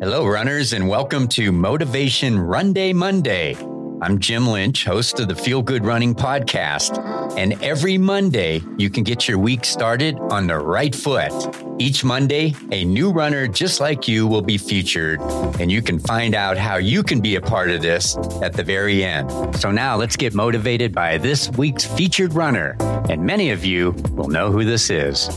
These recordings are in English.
Hello, runners, and welcome to Motivation Run Day Monday. I'm Jim Lynch, host of the Feel Good Running podcast. And every Monday, you can get your week started on the right foot. Each Monday, a new runner just like you will be featured, and you can find out how you can be a part of this at the very end. So now let's get motivated by this week's featured runner. And many of you will know who this is.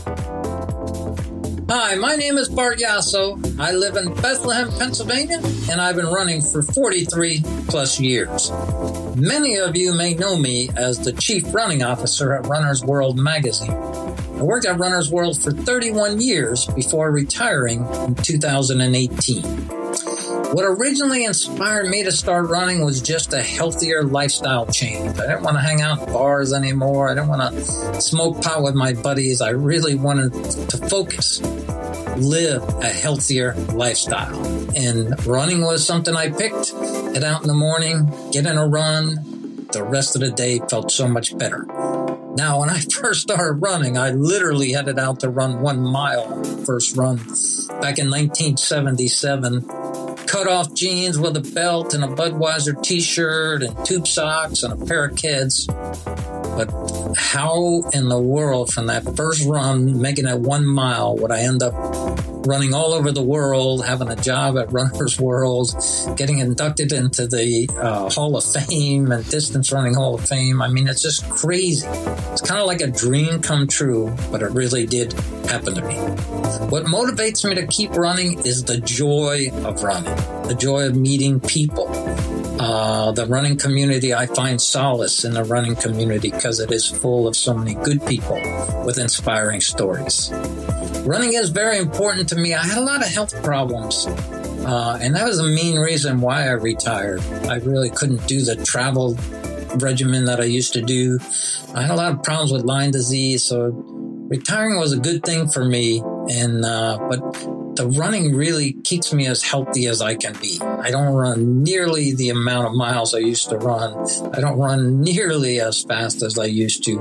Hi, my name is Bart Yasso. I live in Bethlehem, Pennsylvania, and I've been running for 43 plus years. Many of you may know me as the Chief Running Officer at Runner's World magazine. I worked at Runner's World for 31 years before retiring in 2018. What originally inspired me to start running was just a healthier lifestyle change. I didn't want to hang out in bars anymore. I didn't want to smoke pot with my buddies. I really wanted to focus, live a healthier lifestyle. And running was something I picked. Get out in the morning, get in a run. The rest of the day felt so much better. Now, when I first started running, I literally headed out to run one mile first run back in 1977 cut off jeans with a belt and a Budweiser t shirt and tube socks and a pair of Keds. But how in the world from that first run, making that one mile, would I end up running all over the world, having a job at Runner's World, getting inducted into the uh, Hall of Fame and Distance Running Hall of Fame. I mean, it's just crazy. It's kind of like a dream come true, but it really did happen to me. What motivates me to keep running is the joy of running, the joy of meeting people. Uh, the running community, I find solace in the running community because it is full of so many good people with inspiring stories running is very important to me. I had a lot of health problems. Uh, and that was the main reason why I retired. I really couldn't do the travel regimen that I used to do. I had a lot of problems with Lyme disease, so retiring was a good thing for me. And uh, but the running really keeps me as healthy as I can be. I don't run nearly the amount of miles I used to run. I don't run nearly as fast as I used to.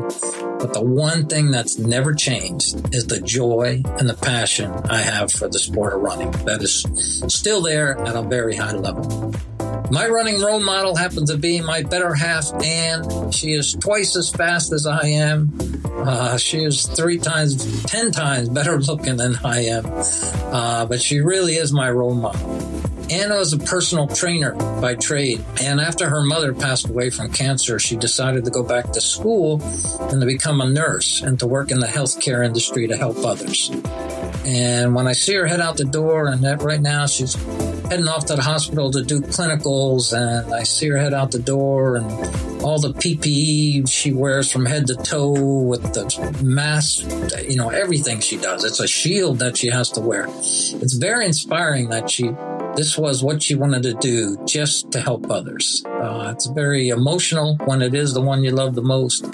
But the one thing that's never changed is the joy and the passion I have for the sport of running. That is still there at a very high level. My running role model happens to be my better half, Anne. She is twice as fast as I am. Uh, she is three times, ten times better looking than I am. Uh, but she really is my role model. Anna was a personal trainer by trade, and after her mother passed away from cancer, she decided to go back to school and to become a nurse and to work in the healthcare industry to help others. And when I see her head out the door, and that right now she's heading off to the hospital to do clinicals, and I see her head out the door, and all the PPE she wears from head to toe with the mask, you know, everything she does. It's a shield that she has to wear. It's very inspiring that she this was what she wanted to do just to help others. Uh, it's very emotional when it is the one you love the most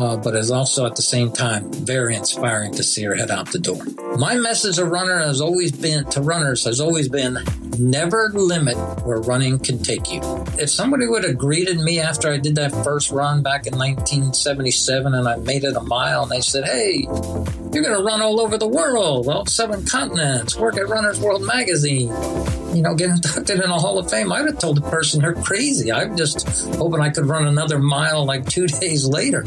uh, but is also at the same time very inspiring to see her head out the door. My message to runner has always been to runners has always been never limit where running can take you. If somebody would have greeted me after I did that first run back in 1977 and I made it a mile and they said, Hey, you're going to run all over the world, all seven continents, work at Runner's World magazine, you know, get inducted in a Hall of Fame. I'd have told the person they're crazy. I'm just hoping I could run another mile like two days later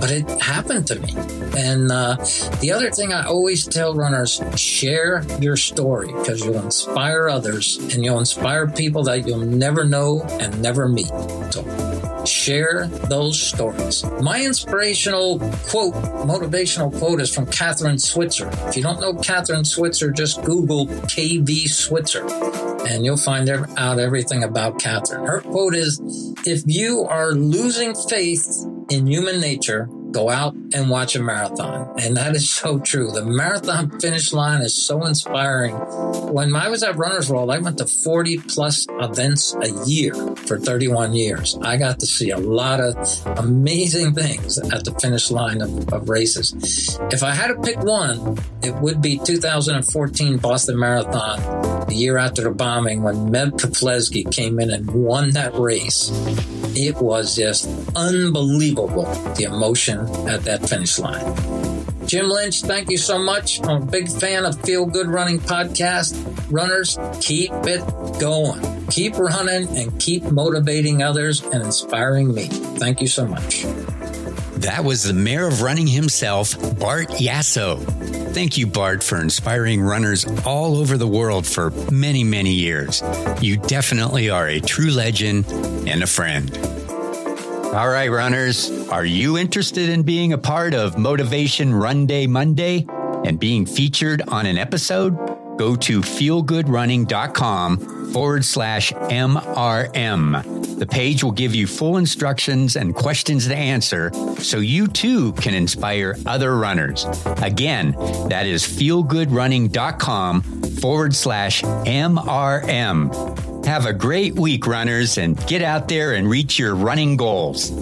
but it happened to me. And uh, the other thing I always tell runners share your story because you'll inspire others and you'll inspire people that you'll never know and never meet. So share those stories. My inspirational quote, motivational quote is from Kathrine Switzer. If you don't know Kathrine Switzer, just Google KV Switzer and you'll find out everything about Kathrine. Her quote is If you are losing faith in human nature, go out and watch a marathon. And that is so true. The marathon finish line is so inspiring. When I was at Runner's World, I went to 40 plus events a year for 31 years. I got to see a lot of amazing things at the finish line of, of races. If I had to pick one, it would be 2014 Boston Marathon, the year after the bombing when Meb Keflezighi came in and won that race. It was just unbelievable, the emotion at that finish line. Jim Lynch, thank you so much. I'm a big fan of Feel Good Running Podcast. runners, keep it going. Keep running and keep motivating others and inspiring me. Thank you so much. That was the mayor of running himself, Bart Yasso. Thank you, Bart, for inspiring runners all over the world for many, many years. You definitely are a true legend and a friend. All right, runners, are you interested in being a part of Motivation Run Day Monday and being featured on an episode? Go to feelgoodrunning.com forward slash MRM. The page will give you full instructions and questions to answer so you too can inspire other runners. Again, that is feelgoodrunning.com forward slash MRM. Have a great week, runners, and get out there and reach your running goals.